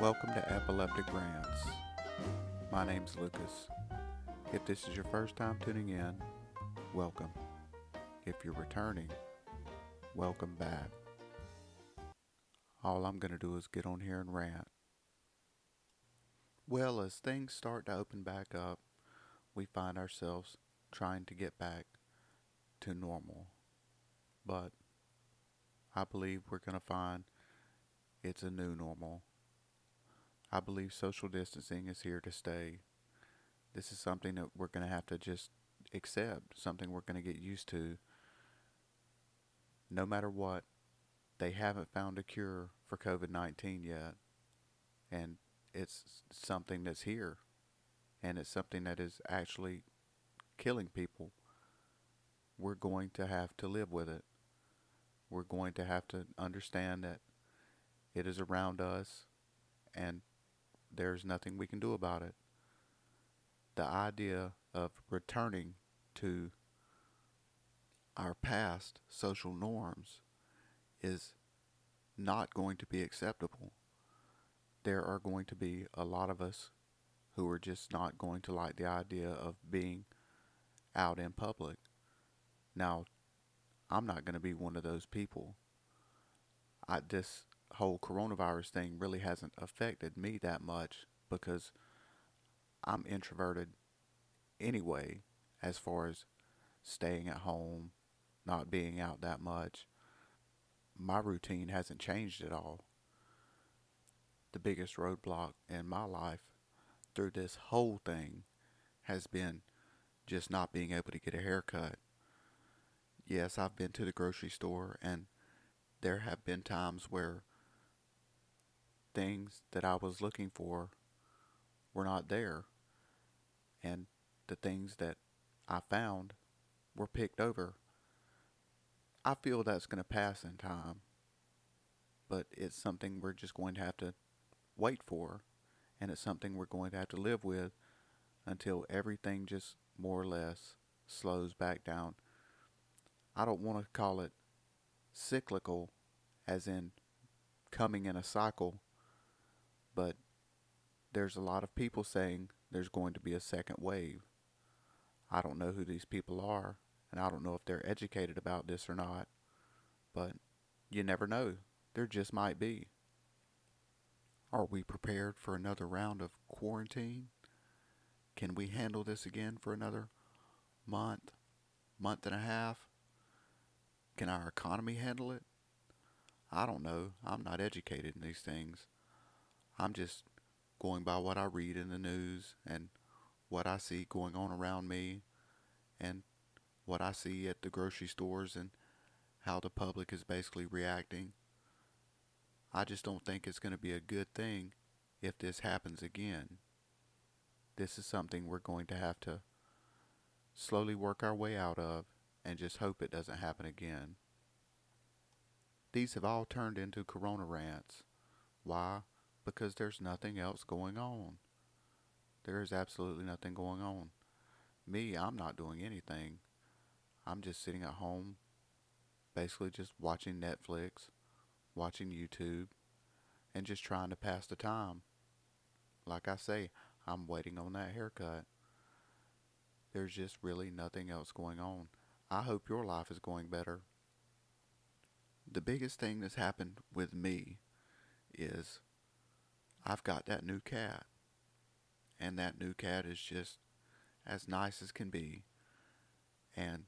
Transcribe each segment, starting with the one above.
Welcome to Epileptic Rants. My name's Lucas. If this is your first time tuning in, welcome. If you're returning, welcome back. All I'm going to do is get on here and rant. Well, as things start to open back up, we find ourselves trying to get back to normal. But I believe we're going to find it's a new normal. I believe social distancing is here to stay. This is something that we're going to have to just accept, something we're going to get used to. No matter what, they haven't found a cure for COVID 19 yet. And it's something that's here. And it's something that is actually killing people. We're going to have to live with it. We're going to have to understand that it is around us and there's nothing we can do about it. The idea of returning to our past social norms is not going to be acceptable. There are going to be a lot of us who are just not going to like the idea of being out in public. Now, I'm not going to be one of those people. I this whole coronavirus thing really hasn't affected me that much because I'm introverted anyway as far as staying at home, not being out that much. My routine hasn't changed at all. The biggest roadblock in my life through this whole thing has been just not being able to get a haircut. Yes, I've been to the grocery store and there have been times where things that I was looking for were not there. And the things that I found were picked over. I feel that's going to pass in time, but it's something we're just going to have to wait for, and it's something we're going to have to live with until everything just more or less slows back down. I don't want to call it cyclical, as in coming in a cycle, but there's a lot of people saying there's going to be a second wave. I don't know who these people are, and I don't know if they're educated about this or not, but you never know. There just might be. Are we prepared for another round of quarantine? Can we handle this again for another month, month and a half? Can our economy handle it? I don't know. I'm not educated in these things. I'm just going by what I read in the news and what I see going on around me and what I see at the grocery stores and how the public is basically reacting. I just don't think it's going to be a good thing if this happens again. This is something we're going to have to slowly work our way out of and just hope it doesn't happen again. These have all turned into corona rants. Why? Because there's nothing else going on. There is absolutely nothing going on. Me, I'm not doing anything. I'm just sitting at home, basically just watching Netflix, watching YouTube, and just trying to pass the time. Like I say, I'm waiting on that haircut. There's just really nothing else going on. I hope your life is going better. The biggest thing that's happened with me is I've got that new cat. And that new cat is just as nice as can be. And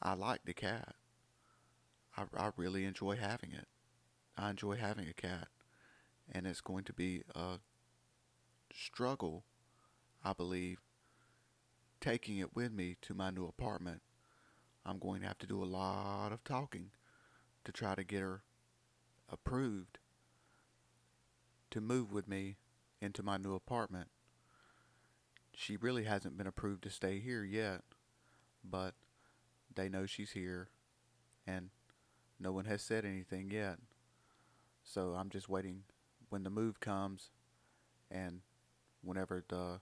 I like the cat. I, I really enjoy having it. I enjoy having a cat. And it's going to be a struggle, I believe, taking it with me to my new apartment. I'm going to have to do a lot of talking to try to get her approved to move with me into my new apartment. She really hasn't been approved to stay here yet, but they know she's here and no one has said anything yet. So I'm just waiting when the move comes and whenever the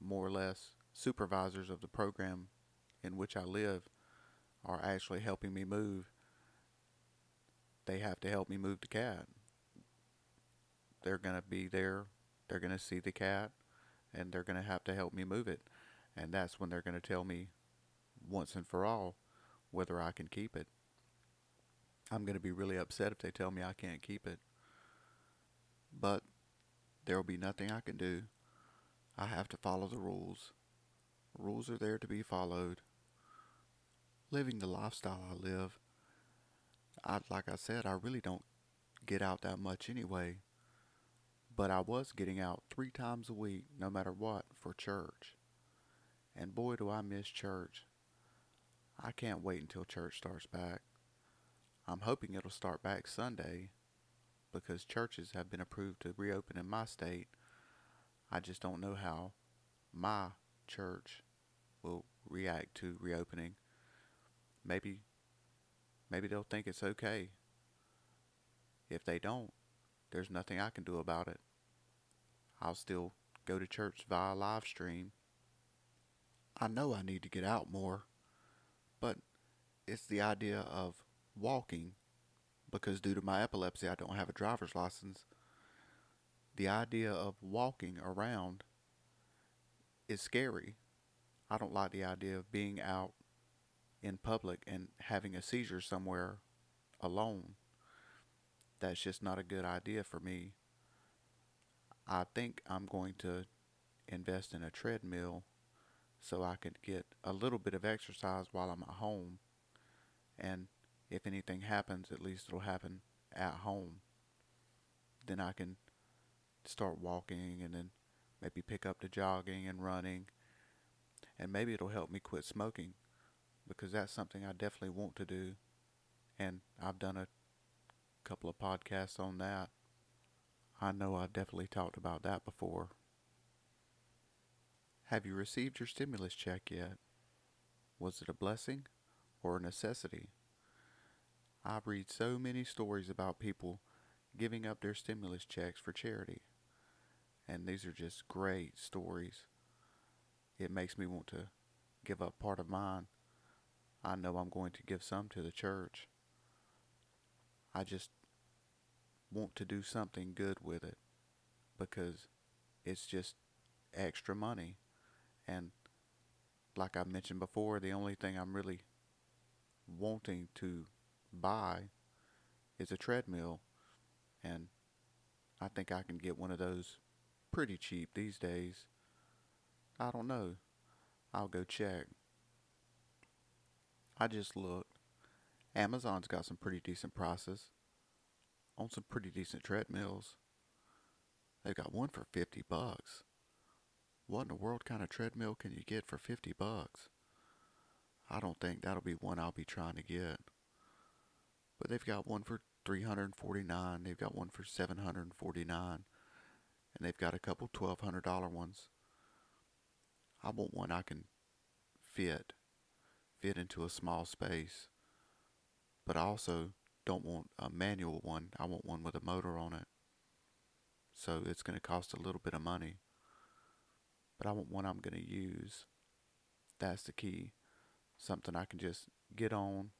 more or less supervisors of the program in which I live are actually helping me move, they have to help me move the cat they're going to be there. They're going to see the cat and they're going to have to help me move it. And that's when they're going to tell me once and for all whether I can keep it. I'm going to be really upset if they tell me I can't keep it. But there will be nothing I can do. I have to follow the rules. Rules are there to be followed. Living the lifestyle I live, I like I said, I really don't get out that much anyway. But I was getting out three times a week, no matter what, for church. And boy, do I miss church. I can't wait until church starts back. I'm hoping it'll start back Sunday because churches have been approved to reopen in my state. I just don't know how my church will react to reopening. Maybe maybe they'll think it's okay. If they don't, there's nothing I can do about it. I'll still go to church via live stream. I know I need to get out more, but it's the idea of walking because due to my epilepsy, I don't have a driver's license. The idea of walking around is scary. I don't like the idea of being out in public and having a seizure somewhere alone. That's just not a good idea for me. I think I'm going to invest in a treadmill so I could get a little bit of exercise while I'm at home. And if anything happens, at least it'll happen at home. Then I can start walking and then maybe pick up the jogging and running. And maybe it'll help me quit smoking because that's something I definitely want to do. And I've done a couple of podcasts on that. I know I've definitely talked about that before. Have you received your stimulus check yet? Was it a blessing or a necessity? I read so many stories about people giving up their stimulus checks for charity. And these are just great stories. It makes me want to give up part of mine. I know I'm going to give some to the church. I just want to do something good with it because it's just extra money. And like I mentioned before, the only thing I'm really wanting to buy is a treadmill. And I think I can get one of those pretty cheap these days. I don't know. I'll go check. I just looked. Amazon's got some pretty decent prices on some pretty decent treadmills. They've got one for 50 bucks. What in the world kind of treadmill can you get for 50 bucks? I don't think that'll be one I'll be trying to get. But they've got one for 349, they've got one for 749, and they've got a couple $1200 ones. I want one I can fit fit into a small space. But also don't want a manual one. I want one with a motor on it. So it's going to cost a little bit of money. But I want one I'm going to use. That's the key. Something I can just get on,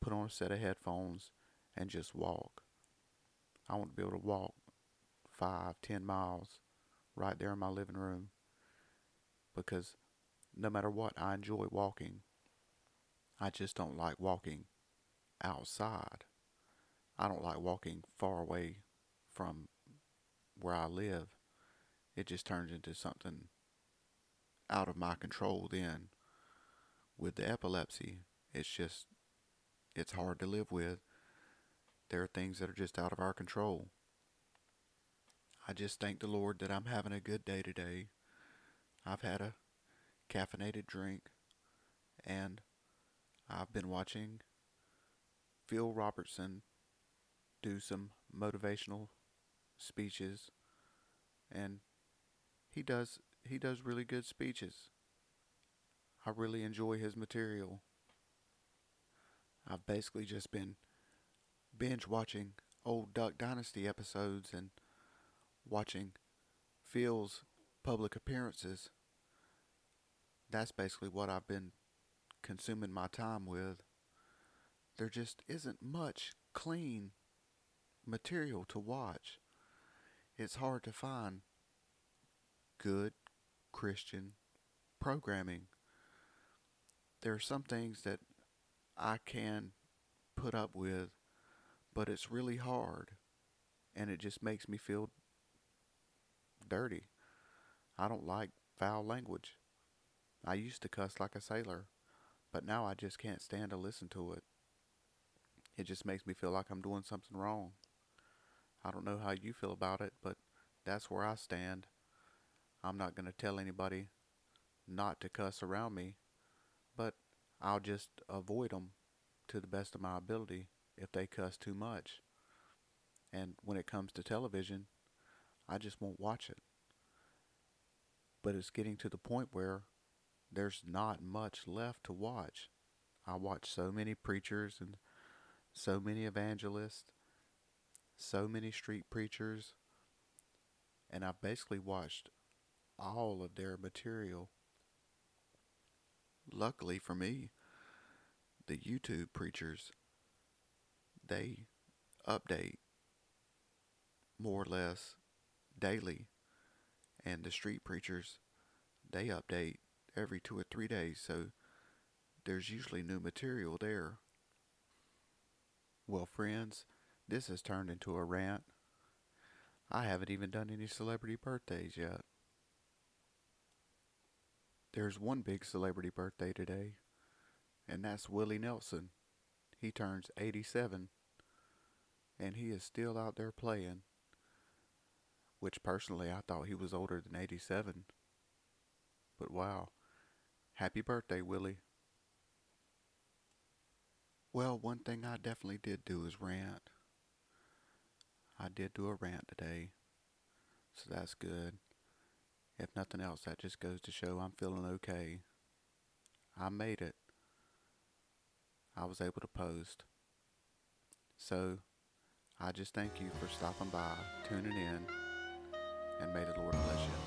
put on a set of headphones, and just walk. I want to be able to walk five, ten miles right there in my living room because no matter what, I enjoy walking. I just don't like walking outside. I don't like walking far away from where I live. It just turns into something out of my control then. With the epilepsy, it's just, it's hard to live with. There are things that are just out of our control. I just thank the Lord that I'm having a good day today. I've had a caffeinated drink and I've been watching Phil Robertson do some motivational speeches and he does he does really good speeches. I really enjoy his material. I've basically just been binge watching old Duck Dynasty episodes and watching Phil's public appearances. That's basically what I've been consuming my time with, there just isn't much clean material to watch. it's hard to find good Christian programming. There are some things that I can put up with, but it's really hard and it just makes me feel dirty. I don't like foul language. I used to cuss like a sailor, but now I just can't stand to listen to it. It just makes me feel like I'm doing something wrong. I don't know how you feel about it, but that's where I stand. I'm not going to tell anybody not to cuss around me, but I'll just avoid them to the best of my ability if they cuss too much. And when it comes to television, I just won't watch it. But it's getting to the point where there's not much left to watch. I watch so many preachers and so many evangelists, so many street preachers, and I've basically watched all of their material. Luckily for me, the YouTube preachers, they update more or less daily. And the street preachers, they update every two or three days, so there's usually new material there. Well, friends, this has turned into a rant. I haven't even done any celebrity birthdays yet. There's one big celebrity birthday today, and that's Willie Nelson. He turns 87, and he is still out there playing which personally I thought he was older than 87. But wow. Happy birthday, Willie. Well, one thing I definitely did do is rant. Did do a rant today, so that's good. If nothing else, that just goes to show I'm feeling okay. I made it. I was able to post. So, I just thank you for stopping by, tuning in and may the Lord bless you.